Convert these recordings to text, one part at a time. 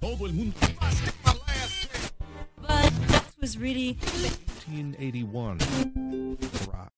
Todo el mundo. But that was really 1981. Rock.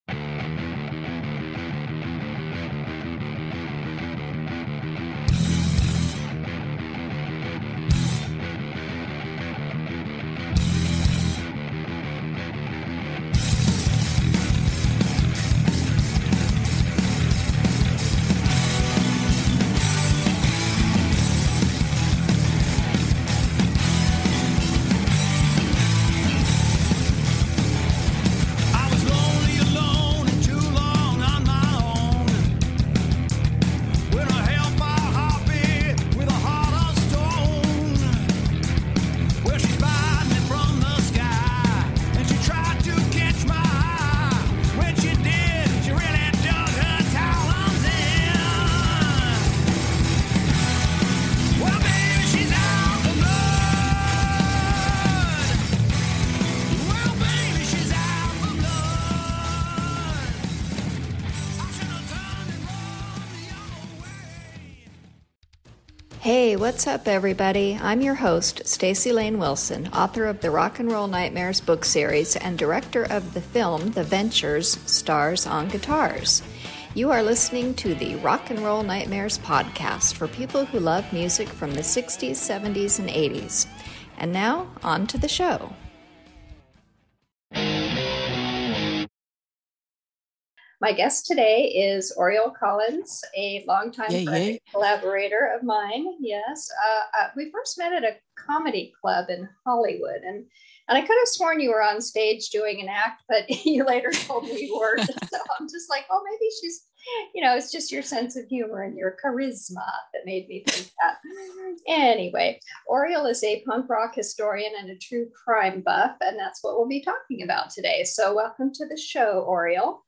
What's up, everybody? I'm your host, Staci Layne Wilson, author of the Rock and Roll Nightmares book series and director of the film The Ventures Stars on Guitars. You are listening to the Rock and Roll Nightmares podcast for people who love music from the 60s, 70s, and 80s. And now, on to the show. My guest today is Oriel Collins, a longtime Yay, collaborator of mine. Yes, uh, uh, we first met at a comedy club in Hollywood, and and I could have sworn you were on stage doing an act, but you later told me you weren't. so I'm just like, oh, maybe she's, you know, it's just your sense of humor and your charisma that made me think that. Anyway, Oriel is a punk rock historian and a true crime buff, and that's what we'll be talking about today. So welcome to the show, Oriole.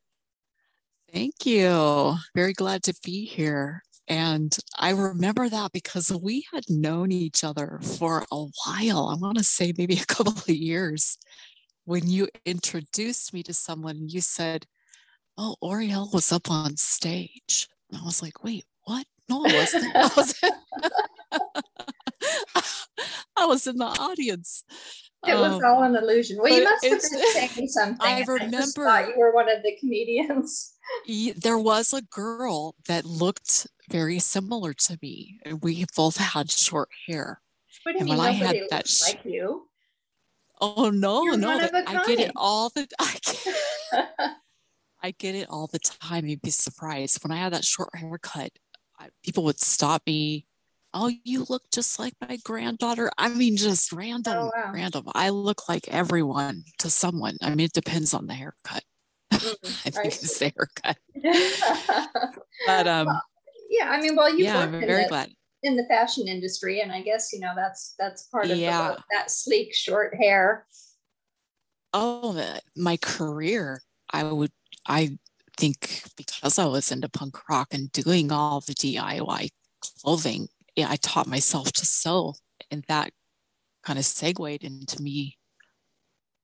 Thank you. Very glad to be here. And I remember that because we had known each other for a while. I want to say maybe a couple of years. When you introduced me to someone, you said, Oh, Oriel was up on stage. And I was like, Wait, what? No, I wasn't. I was in the audience. It was Um, all an illusion. Well, you must have been saying something. I remember- thought you were one of the comedians. There was a girl that looked very similar to me. and We both had short hair. What And mean when I had that sh- like you? Oh no, You're no, one of that- a I get it all the I get, I get it all the time. You'd be surprised when I had that short haircut. I, people would stop me. Oh, you look just like my granddaughter. I mean, just random, Oh, wow. random. I look like everyone to someone. I mean, it depends on the haircut. I Mm, I think it's the haircut. But um, Well, yeah, I mean, well, you yeah, I'm in very the, glad. in the fashion industry, and I guess you know that's that's part of Yeah. look, that sleek short hair. Oh, my career, I would, I think because I was into punk rock and doing all the DIY clothing, yeah, I taught myself to sew, and that kind of segued into me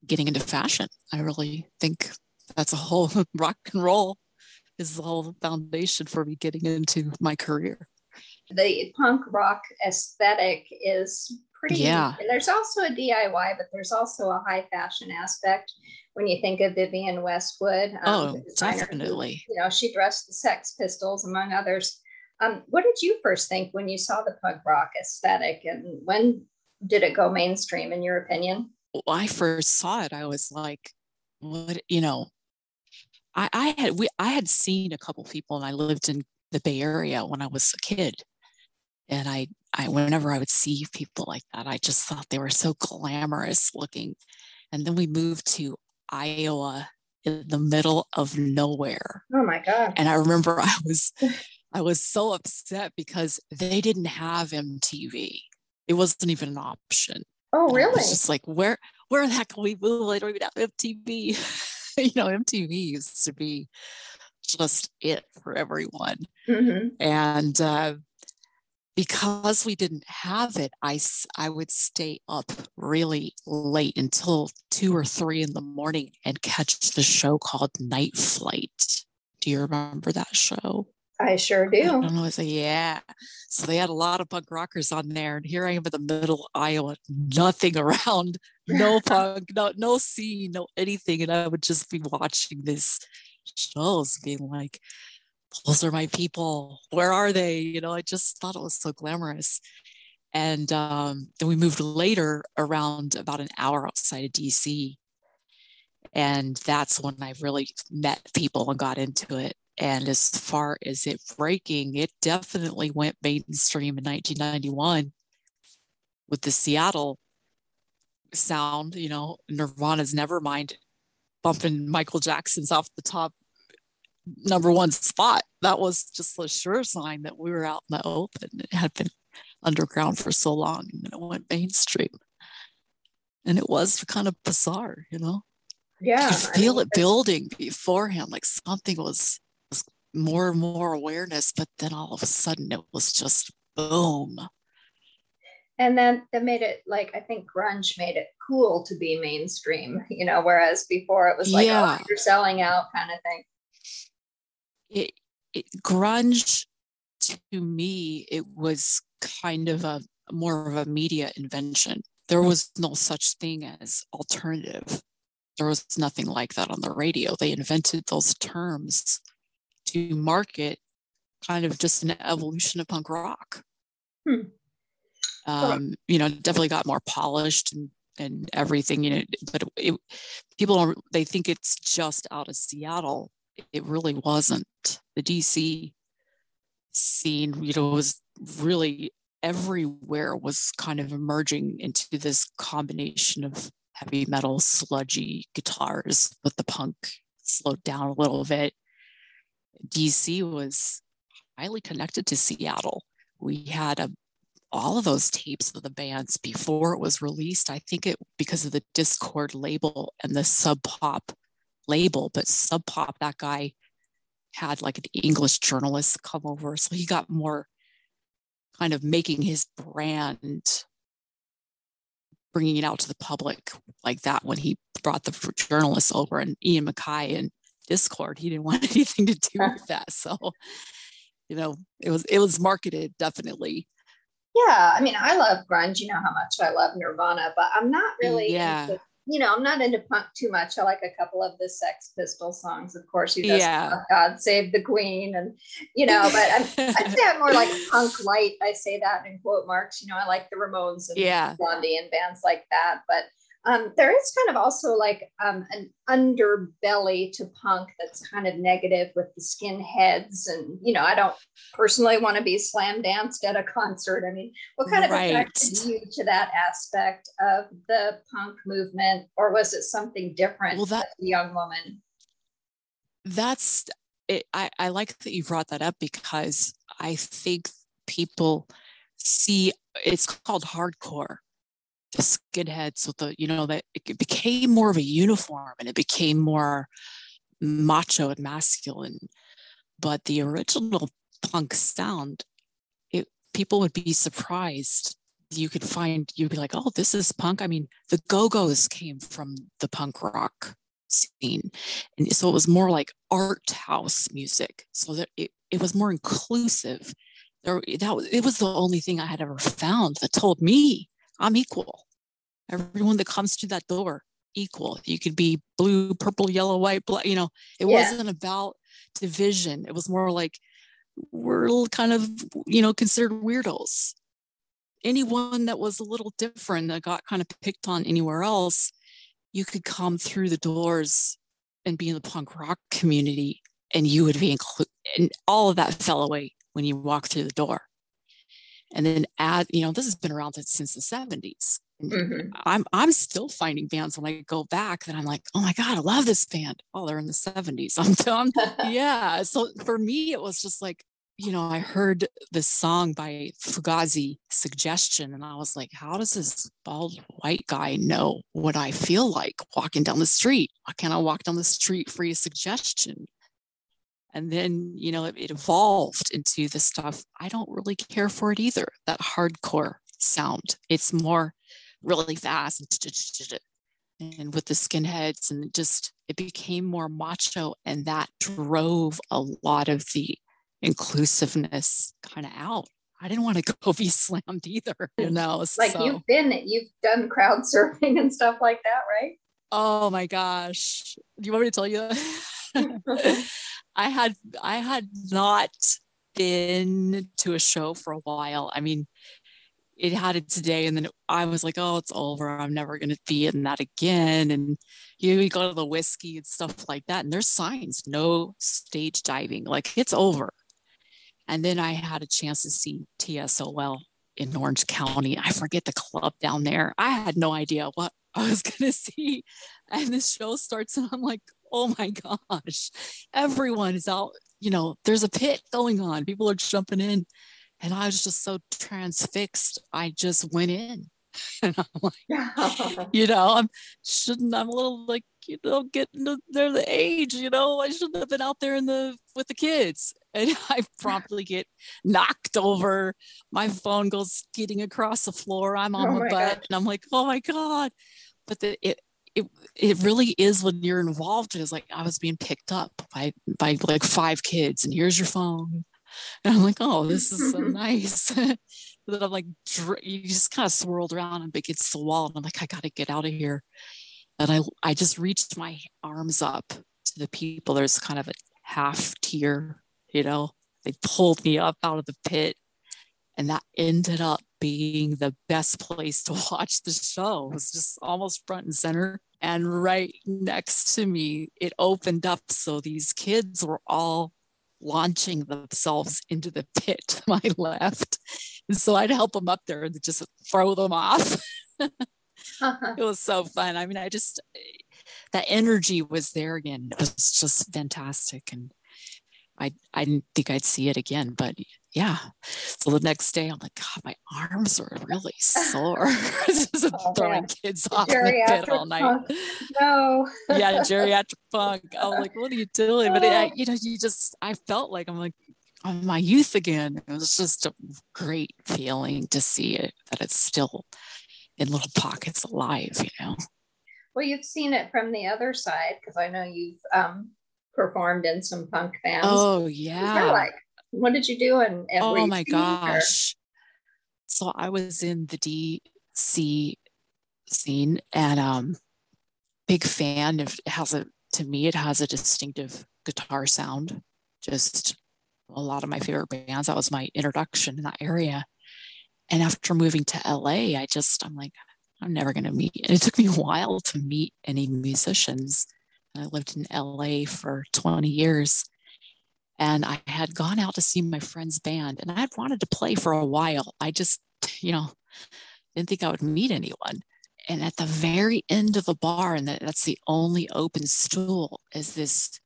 getting into fashion. I really think that's a whole rock and roll is the whole foundation for me getting into my career. The punk rock aesthetic is pretty. Yeah. And there's also a DIY, but there's also a high fashion aspect when you think of Vivienne Westwood. um, Oh, designer who definitely. you know, she dressed the Sex Pistols, among others. Um, what did you first think when you saw the punk rock aesthetic, and when did it go mainstream, in your opinion? when I first saw it, I was like, what, you know, I, I had, we, I had seen a couple people and I lived in the Bay Area when I was a kid. And I, I, whenever I would see people like that, I just thought they were so glamorous looking. And then we moved to Iowa in the middle of nowhere. Oh my God! And I remember I was, I was so upset because they didn't have MTV. It wasn't even an option. Oh really? was just like, where, where the heck can we move? I don't even have MTV. you know, MTV used to be just it for everyone. hmm And uh, because we didn't have it, I, I would stay up really late until two or three in the morning and catch the show called Night Flight. Do you remember that show? I sure do. know. I say, yeah. So they had a lot of punk rockers on there, and here I am in the middle of Iowa, nothing around, no punk, no no scene, no anything, and I would just be watching these shows, being like, "Those are my people. Where are they?" You know, I just thought it was so glamorous. And um, then we moved later, around about an hour outside of DC, and that's when I really met people and got into it. And as far as it breaking, it definitely went mainstream in 1991 with the Seattle sound, you know, Nirvana's Nevermind bumping Michael Jackson's off the top number one spot. That was just a sure sign that we were out in the open. It had been underground for so long and then it went mainstream. And it was kind of bizarre, you know? Yeah. You could I feel mean, it building beforehand, like something was more and more awareness, but then all of a sudden it was just boom. and then that made it like I think grunge made it cool to be mainstream, you know, whereas before it was like, oh, Yeah. oh, you're selling out kind of thing. It, it grunge to me, it was kind of a more of a media invention. There was no such thing as alternative. There was nothing like that on the radio. They invented those terms to market kind of just an evolution of punk rock. Hmm. Um, you know, definitely got more polished and and everything, you know, but it, people don't they think it's just out of Seattle. It really wasn't. The DC scene, you know, was really everywhere was kind of emerging into this combination of heavy metal, sludgy guitars, but the punk slowed down a little bit. DC was highly connected to Seattle. We had a, all of those tapes of the bands before it was released. I think it because of the Dischord label and the Sub Pop label, but Sub Pop, that guy had like an English journalist come over, so he got more kind of making his brand, bringing it out to the public like that when he brought the journalists over and Ian MacKaye and Dischord. He didn't want anything to do with that, so you know it was it was marketed definitely. Yeah, I mean, I love grunge. You know how much I love Nirvana, but I'm not mm, really Yeah. into, you know, I'm not into punk too much. I like a couple of the Sex Pistol songs, of course. Who doesn't Yeah. God Save the Queen, and you know, but I'm, I'd say I'm more like punk light. I say that in quote marks. You know, I like the Ramones and Yeah. Blondie and bands like that. But um, there is kind of also like um, an underbelly to punk that's kind of negative with the skinheads. And, you know, I don't personally want to be slam danced at a concert. I mean, what kind of Right. attracted you to that aspect of the punk movement? Or was it something different Well, that- young woman? that's it, I, I like that you brought that up because I think people see it's called hardcore. The skinheads, so the you know that it became more of a uniform and it became more macho and masculine. But the original punk sound, it people would be surprised. You could find you'd be like, oh, this is punk. I mean, the Go Go's came from the punk rock scene and so it was more like art house music so that it, it was more inclusive there that was it was the only thing i had ever found that told me i'm equal everyone that comes to that door equal. You could be blue purple yellow white black you know it Yeah. wasn't about division. It was more like we're kind of you know considered weirdos. Anyone that was a little different that got kind of picked on anywhere else you could come through the doors and be in the punk rock community and you would be included and all of that fell away when you walked through the door and then add you know this has been around since the 70s And Mhm. i'm i'm still finding bands when i go back that i'm like oh my god i love this band. Oh they're in the 70s i'm done yeah. So for me it was just like you know i heard this song by fugazi suggestion and i was like how does this bald white guy know what i feel like walking down the street? Why can't i walk down the street free of suggestion and then you know it, it evolved into the stuff i don't really care for it either that hardcore sound it's more really fast and with the skinheads and just it became more macho and that drove a lot of the inclusiveness kind of out. I didn't want to go be slammed either, you mm. know. like so- you've been, you've done crowd surfing and stuff like that, right? Oh my gosh. Do you want me to tell you? I had I had not been to a show for a while. I mean, it had it today and then I was like, oh, it's over. I'm never gonna be in that again. And you, know, you go to the Whisky and stuff like that. And there's signs, no stage diving, like it's over. And then I had a chance to see TSOL in Orange County. I forget the club down there. I had no idea what I was going to see. And the show starts, and I'm like, oh my gosh, everyone is out. You know, there's a pit going on. People are jumping in. And I was just so transfixed. I just went in. And I'm like, you know, I'm shouldn't I'm a little like, you know, getting to they're the age, you know, I shouldn't have been out there in the with the kids. And I promptly get knocked over. My phone goes skidding across the floor. I'm on Oh my, my butt gosh. and I'm like, oh my God. But the, it it it really is when you're involved. It's like I was being picked up by by like five kids, and here's your phone. And I'm like, oh, this is so nice. But then I'm like, dr- you just kind of swirled around and against the wall, and I'm like, I got to get out of here. And I I just reached my arms up to the people. There's kind of a half tier, you know. They pulled me up out of the pit, and that ended up being the best place to watch the show. It was just almost front and center. And right next to me, it opened up. So these kids were all launching themselves into the pit to my left. And so I'd help them up there and just throw them off. It was so fun. I mean, I just, that energy was there again. It was just fantastic. And I, I didn't think I'd see it again, but yeah. So the next day, I'm like, God, my arms are really sore. just Oh, throwing kids off the Geriatric all night. punk. no. yeah, geriatric punk. I'm like, what are you doing? But it, you know, you just, I felt like I'm like, I'm my youth again. It was just a great feeling to see it, that it's still in little pockets alive, you know? Well, you've seen it from the other side because I know you've um, performed in some punk bands. Oh, yeah. like? What did you do? And, and Oh my gosh. So I was in the DC scene and um big fan of it has a to me it has a distinctive guitar sound. Just a lot of my favorite bands. That was my introduction in that area. And after moving to LA, I just I'm like, I'm never gonna meet. And it took me a while to meet any musicians. I lived in LA for 20 years and I had gone out to see my friend's band and I'd wanted to play for a while. I just, you know, didn't think I would meet anyone. And at the very end of the bar, and that's the only open stool, is this.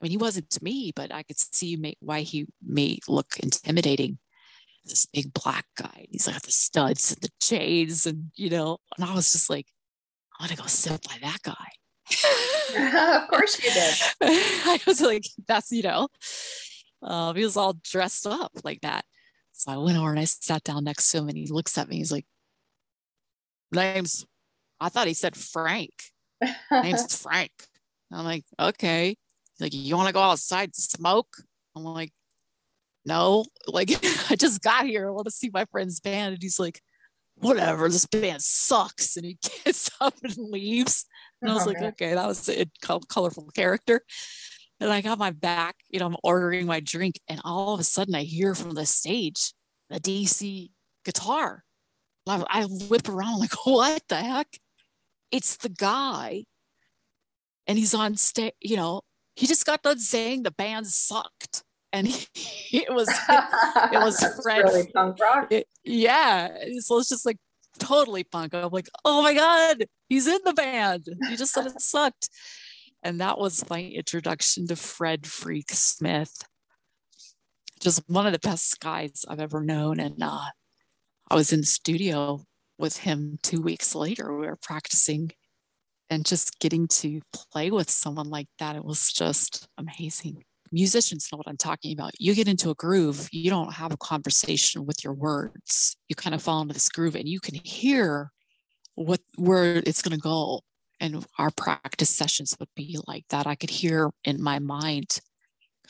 I mean, he wasn't to me, but I could see why he may look intimidating. This big black guy. He's got the studs and the chains, and you know, and I was just like, I want to go sit by that guy. of course you did. I was like, that's, you know, uh, he was all dressed up like that. So I went over and I sat down next to him and he looks at me. He's like, name's, I thought he said Frank. Name's Frank. I'm like, okay. He's like, you want to go outside and smoke? I'm like, no. Like, I just got here. I want to see my friend's band. And he's like, whatever, this band sucks. And he gets up and leaves. And I was Oh, like, man. okay, that was a colorful character. And I got my back, you know, I'm ordering my drink, and all of a sudden I hear from the stage the DC guitar. I, I whip around like, what the heck? It's the guy. And he's on stage, you know, he just got done saying the band sucked. And he, it was it was Fred- really punk rock. it, yeah. So it's just like totally punk. I'm like, oh my God, he's in the band. He just said it sucked. And that was my introduction to Fred Freak Smith. Just one of the best guys I've ever known. And uh, I was in the studio with him two weeks later. We were practicing and just getting to play with someone like that. It was just amazing musicians know what I'm talking about. You get into a groove, you don't have a conversation with your words. You kind of fall into this groove and you can hear what where it's going to go. And our practice sessions would be like that. I could hear in my mind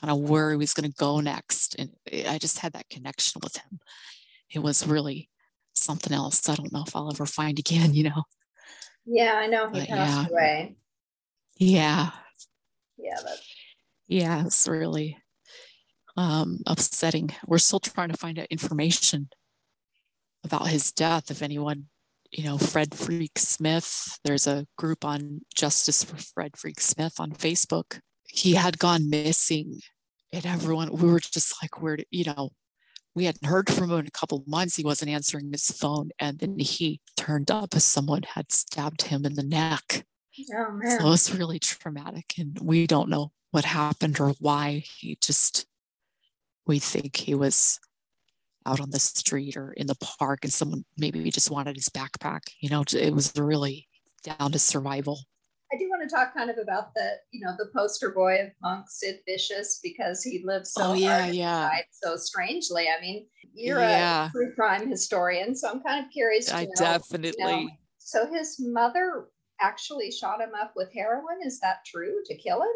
kind of where he was going to go next. And I just had that connection with him. It was really something else. I don't know if I'll ever find again, you know? Yeah, I know he But passed yeah. away. Yeah. Yeah, that's Yeah. It's really um, upsetting. We're still trying to find out information about his death. If anyone, you know, Fred Freak Smith, there's a group on Justice for Fred Freak Smith on Facebook. He had gone missing, and everyone, we were just like, where, you know, we hadn't heard from him in a couple of months. He wasn't answering his phone. And then he turned up as someone had stabbed him in the neck. Oh man. So it's really traumatic, and we don't know what happened or why. He just, we think he was out on the street or in the park, and someone maybe just wanted his backpack. You know, it was really down to survival. I do want to talk kind of about the, you know, the poster boy of punk, Sid Vicious, because he lived so Oh, yeah, yeah. died so strangely. I mean, you're Yeah. a true crime historian, so I'm kind of curious to I know. definitely. So his mother actually shot him up with heroin. Is that true to kill him?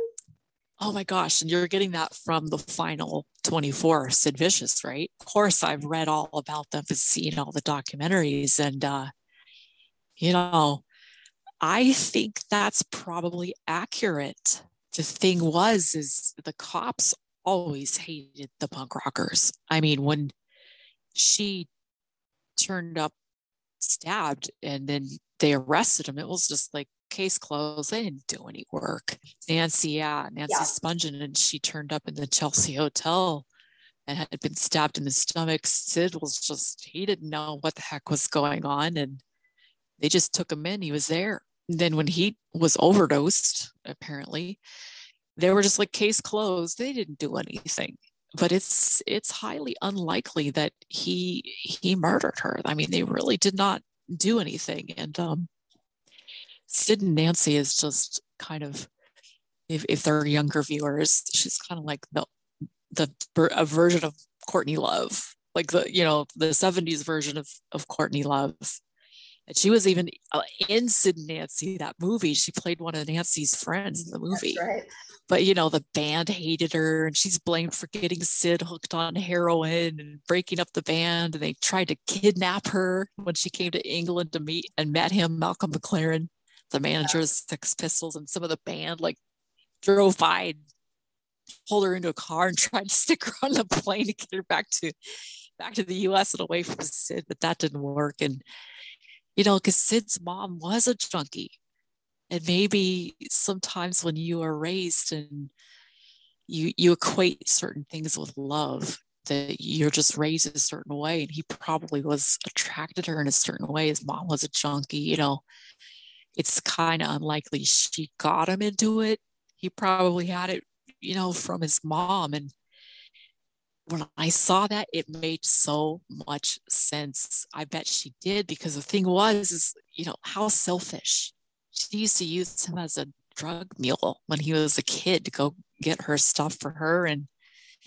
Oh my gosh, and you're getting that from the final 24, Sid Vicious, right? Of course, I've read all about them and seen all the documentaries, and uh, you know, I think that's probably accurate. The thing was, is the cops always hated the punk rockers. I mean, when she turned up stabbed and then they arrested him, it was just like case closed. They didn't do any work. Nancy, yeah, Nancy Yeah. Spungen, and she turned up in the Chelsea Hotel and had been stabbed in the stomach. Sid was just, he didn't know what the heck was going on. And they just took him in. He was there. And then when he was overdosed, apparently, they were just like case closed. They didn't do anything. But it's it's highly unlikely that he he murdered her. I mean, they really did not do anything. And um Sid and Nancy is just kind of if, if they're younger viewers, she's kind of like the the a version of Courtney Love, like the you know the '70s version of of Courtney Love. And she was even uh, in Sid and Nancy that movie. She played one of Nancy's friends in the movie. That's right. But you know the band hated her, and she's blamed for getting Sid hooked on heroin and breaking up the band. And they tried to kidnap her when she came to England to meet and met him, Malcolm McLaren, the manager of Sex Pistols, and some of the band like drove by and pulled her into a car and tried to stick her on the plane to get her back to back to the US and away from Sid, but that didn't work. And you know, because Sid's mom was a junkie. And maybe sometimes when you are raised and you you equate certain things with love, that you're just raised a certain way. And he probably was attracted to her in a certain way. His mom was a junkie, you know. It's kind of unlikely she got him into it. He probably had it, you know, from his mom. And when I saw that, it made so much sense. I bet she did because the thing was, is you know, how selfish. She used to use him as a drug mule when he was a kid to go get her stuff for her. And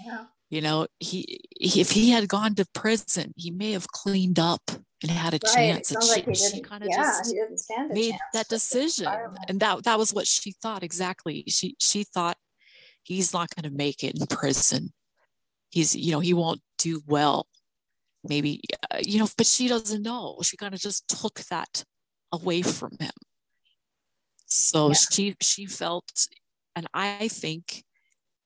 Yeah. you know, he, he if he had gone to prison, he may have cleaned up and had a Right. Chance. And she, like she kind of Yeah, just he didn't stand a made that decision and that that was what she thought exactly she she thought he's not going to make it in prison he's you know he won't do well. Maybe uh, you know but she doesn't know. She kind of just took that away from him. So Yeah. she she felt and i think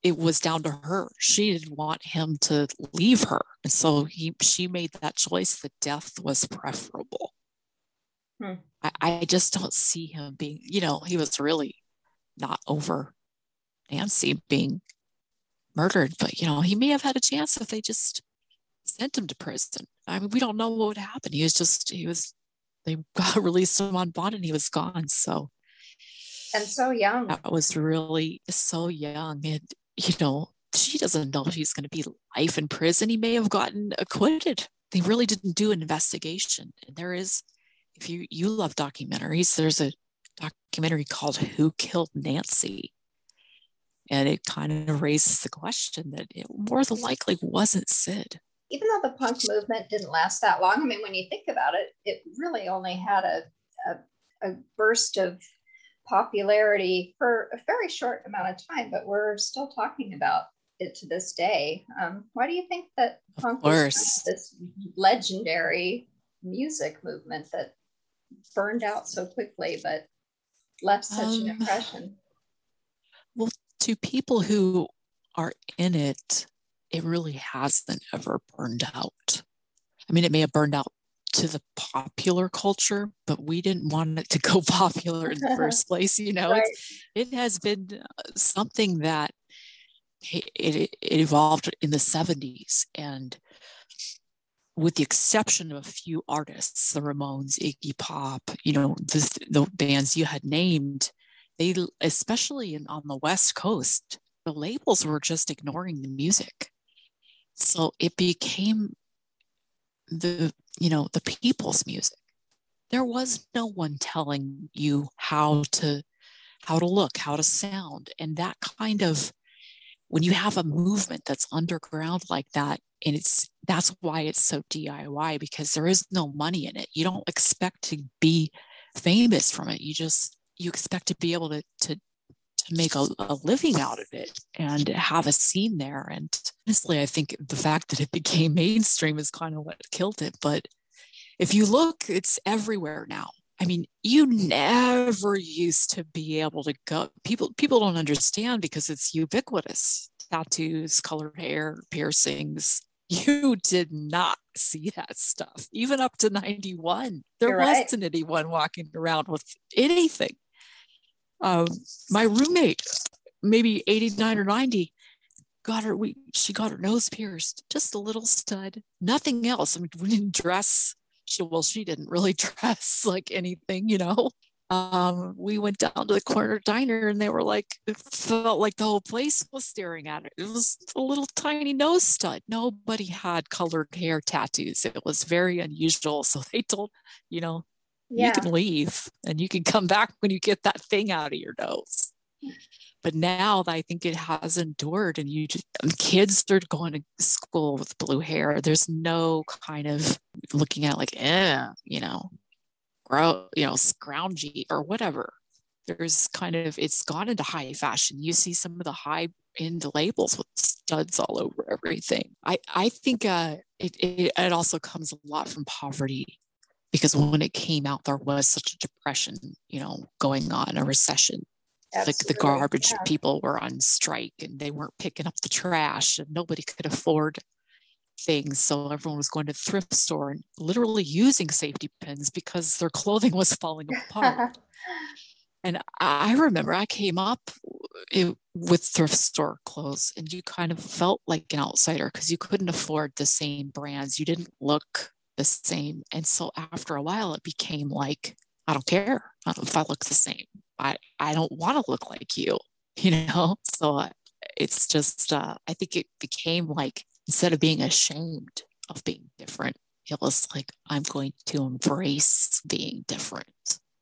it was down to her. She didn't want him to leave her. And so he she made that choice that death was preferable. Hmm. I, I just don't see him being you know he was really not over nancy being murdered but you know he may have had a chance if they just sent him to prison. I mean we don't know what would happen. He was just he was they got released him on bond and he was gone. So and so young. that was really so young. And you know she doesn't know if he's going to be life in prison. He may have gotten acquitted. They really didn't do an investigation. And there is if you you love documentaries there's a documentary called who killed nancy and it kind of raises the question that it more than likely wasn't sid even though the punk movement didn't last that long, I mean, when you think about it, it really only had a, a, a burst of popularity for a very short amount of time, but we're still talking about it to this day. Um, why do you think that punk was this legendary music movement that burned out so quickly but left such an Um, impression? To people who are in it, it really hasn't ever burned out. I mean, it may have burned out to the popular culture, but we didn't want it to go popular in the first place. You know, Right. it's, it has been uh, something that it, it, it evolved in the 70s. And with the exception of a few artists, the Ramones, Iggy Pop, you know, the, the bands you had named, they especially in, on the west coast the labels were just ignoring the music. So it became the you know the people's music. There was no one telling you how to how to look how to sound. And that kind of when you have a movement that's underground like that and it's that's why it's so diy because there is no money in it. You don't expect to be famous from it. You just you expect to be able to to to make a, a living out of it and have a scene there. And honestly i think the fact that it became mainstream is kind of what killed it. But if you look it's everywhere now. I mean you never used to be able to go. People people don't understand because it's ubiquitous. Tattoos colored hair piercings. You did not see that stuff. Even up to 91 there You're wasn't anyone walking around with anything um, my roommate maybe 89 or 90 got her we she got her nose pierced just a little stud nothing else. I mean we didn't dress. She well she didn't really dress like anything you know? Um we went down to the corner diner and they were like it felt like the whole place was staring at it it was a little tiny nose stud. Nobody had colored hair tattoos. It was very unusual. So they told you know Yeah. you can leave and you can come back when you get that thing out of your nose. But now I think it has endured, and you just and kids are going to school with blue hair. There's no kind of looking at like, eh, you know, grow, you know, scroungy or whatever. There's kind of it's gone into high fashion. You see some of the high end labels with studs all over everything. I I think uh, it, it it also comes a lot from poverty because when it came out there was such a depression you know going on a recession. Like the garbage Yeah. people were on strike and they weren't picking up the trash and nobody could afford things. So everyone was going to thrift store and literally using safety pins because their clothing was falling apart. And i remember i came up it, with thrift store clothes and you kind of felt like an outsider because you couldn't afford the same brands. You didn't look the same. And so after a while it became like i don't care if i look the same. I i don't want to look like you you know? So uh, it's just uh, i think it became like instead of being ashamed of being different it was like i'm going to embrace being different.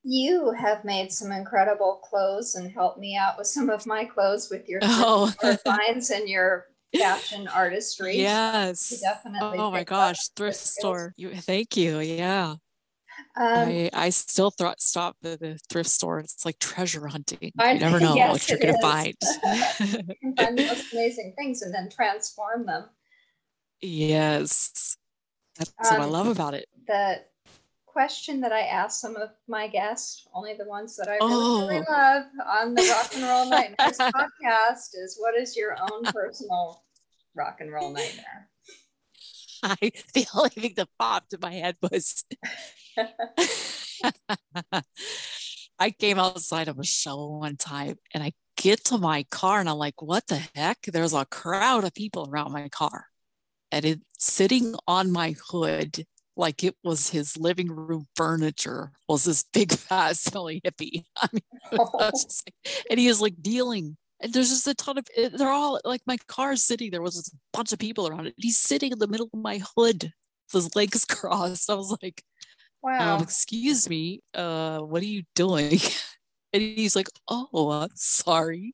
You have made some incredible clothes and helped me out with some of my clothes with your Oh. your finds and your fashion artistry. Yes definitely. oh my gosh thrift store you thank you yeah Um, I, I still thro- stop at the thrift store. It's like treasure hunting. I- You never know yes, what you're going to find. you can find the most amazing things and then transform them. yes. That's what I Um, love about it. The question that I ask some of my guests, only the ones that I really, really Oh. love on the Rock and Roll Nightmares podcast, is what is your own personal rock and roll nightmare? I, the only thing that popped in my head was I came outside of a show one time and I get to my car and I'm like, what the heck? There's a crowd of people around my car. And it's sitting on my hood like it was his living room furniture was this big fat silly hippie. I mean, I like- and he is like dealing. And there's just a ton of they're all like my car's sitting there was a bunch of people around it. He's sitting in the middle of my hood, with his legs crossed. I was like, wow. um, excuse me, uh, what are you doing? And he's like, Oh, I'm sorry.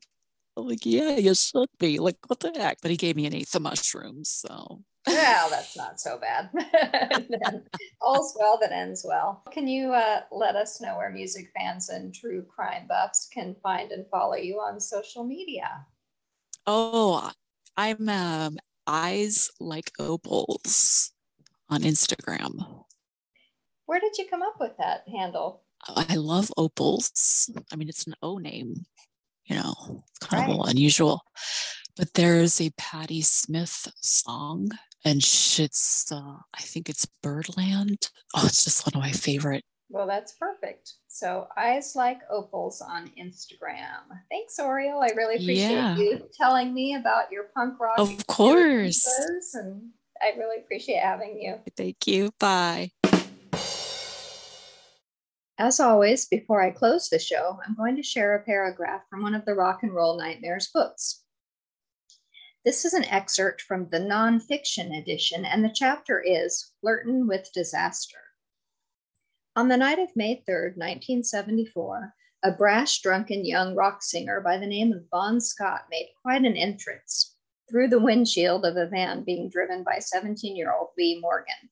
I'm like, yeah, you should be. Like, what the heck? But he gave me an eighth of mushrooms. So well, that's not so bad. All's well that ends well. Can you uh, let us know where music fans and true crime buffs can find and follow you on social media? Oh, I'm um, eyes like opals on Instagram. Where did you come up with that handle? I love opals. I mean, it's an O name, you know, it's kind of a Right. little unusual. But there's a Patti Smith song, and it's, uh, I think it's Birdland. Oh, it's just one of my favorite. Well, that's perfect. So, eyes like opals on Instagram. Thanks, Oriel. I really appreciate Yeah. you telling me about your punk rock. Of course. And I really appreciate having you. Thank you. Bye. As always, before I close the show, I'm going to share a paragraph from one of the Rock and Roll Nightmares books. This is an excerpt from the nonfiction edition, and the chapter is Flirtin' with Disaster. On the night of May 3rd, 1974, a brash, drunken young rock singer by the name of Bon Scott made quite an entrance through the windshield of a van being driven by 17 year old Lee Morgan.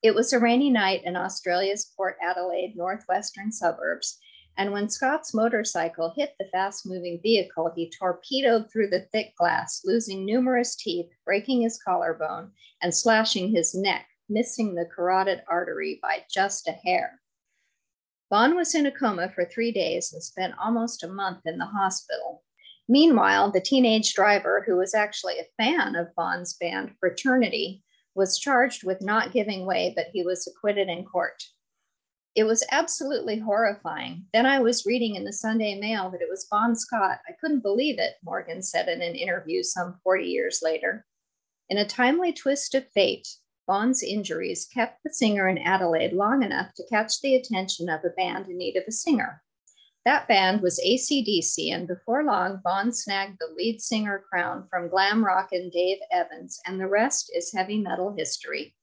It was a rainy night in Australia's Port Adelaide northwestern suburbs, and when Scott's motorcycle hit the fast moving vehicle, he torpedoed through the thick glass, losing numerous teeth, breaking his collarbone, and slashing his neck, missing the carotid artery by just a hair. Bon was in a coma for three days and spent almost a month in the hospital. Meanwhile, the teenage driver, who was actually a fan of Bon's band Fraternity, was charged with not giving way, but he was acquitted in court. It was absolutely horrifying. Then I was reading in the Sunday Mail that it was Bon Scott. I couldn't believe it, Morgan said in an interview some 40 years later. In a timely twist of fate, Bon's injuries kept the singer in Adelaide long enough to catch the attention of a band in need of a singer. That band was ACDC, and before long, Bond snagged the lead singer crown from glam rock and Dave Evans, and the rest is heavy metal history.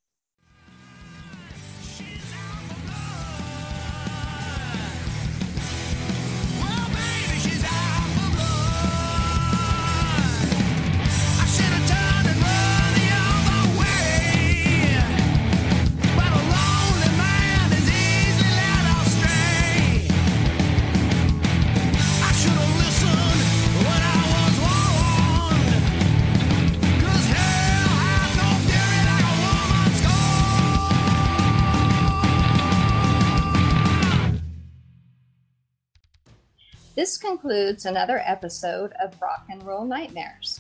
This concludes another episode of Rock and Roll Nightmares.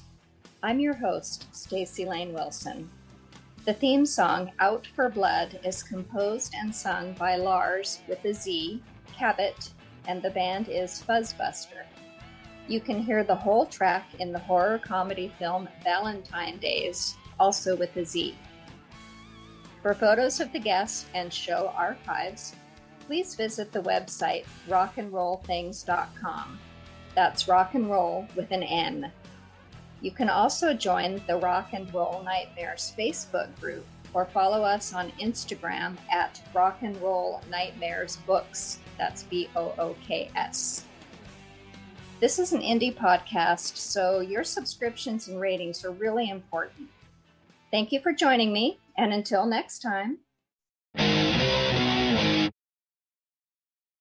I'm your host, Staci Layne Wilson. The theme song Out for Blood is composed and sung by Larz with a Z, Cabot, and the band is Fuzzbuster. You can hear the whole track in the horror comedy film Valentine DayZ, also with a Z. For photos of the guests and show archives, please visit the website rockandrollthings.com. That's rock and roll with an N. You can also join the Rock and Roll Nightmares Facebook group or follow us on Instagram at Rock and Roll Nightmares Books. That's B O O K S. This is an indie podcast, so your subscriptions and ratings are really important. Thank you for joining me, and until next time,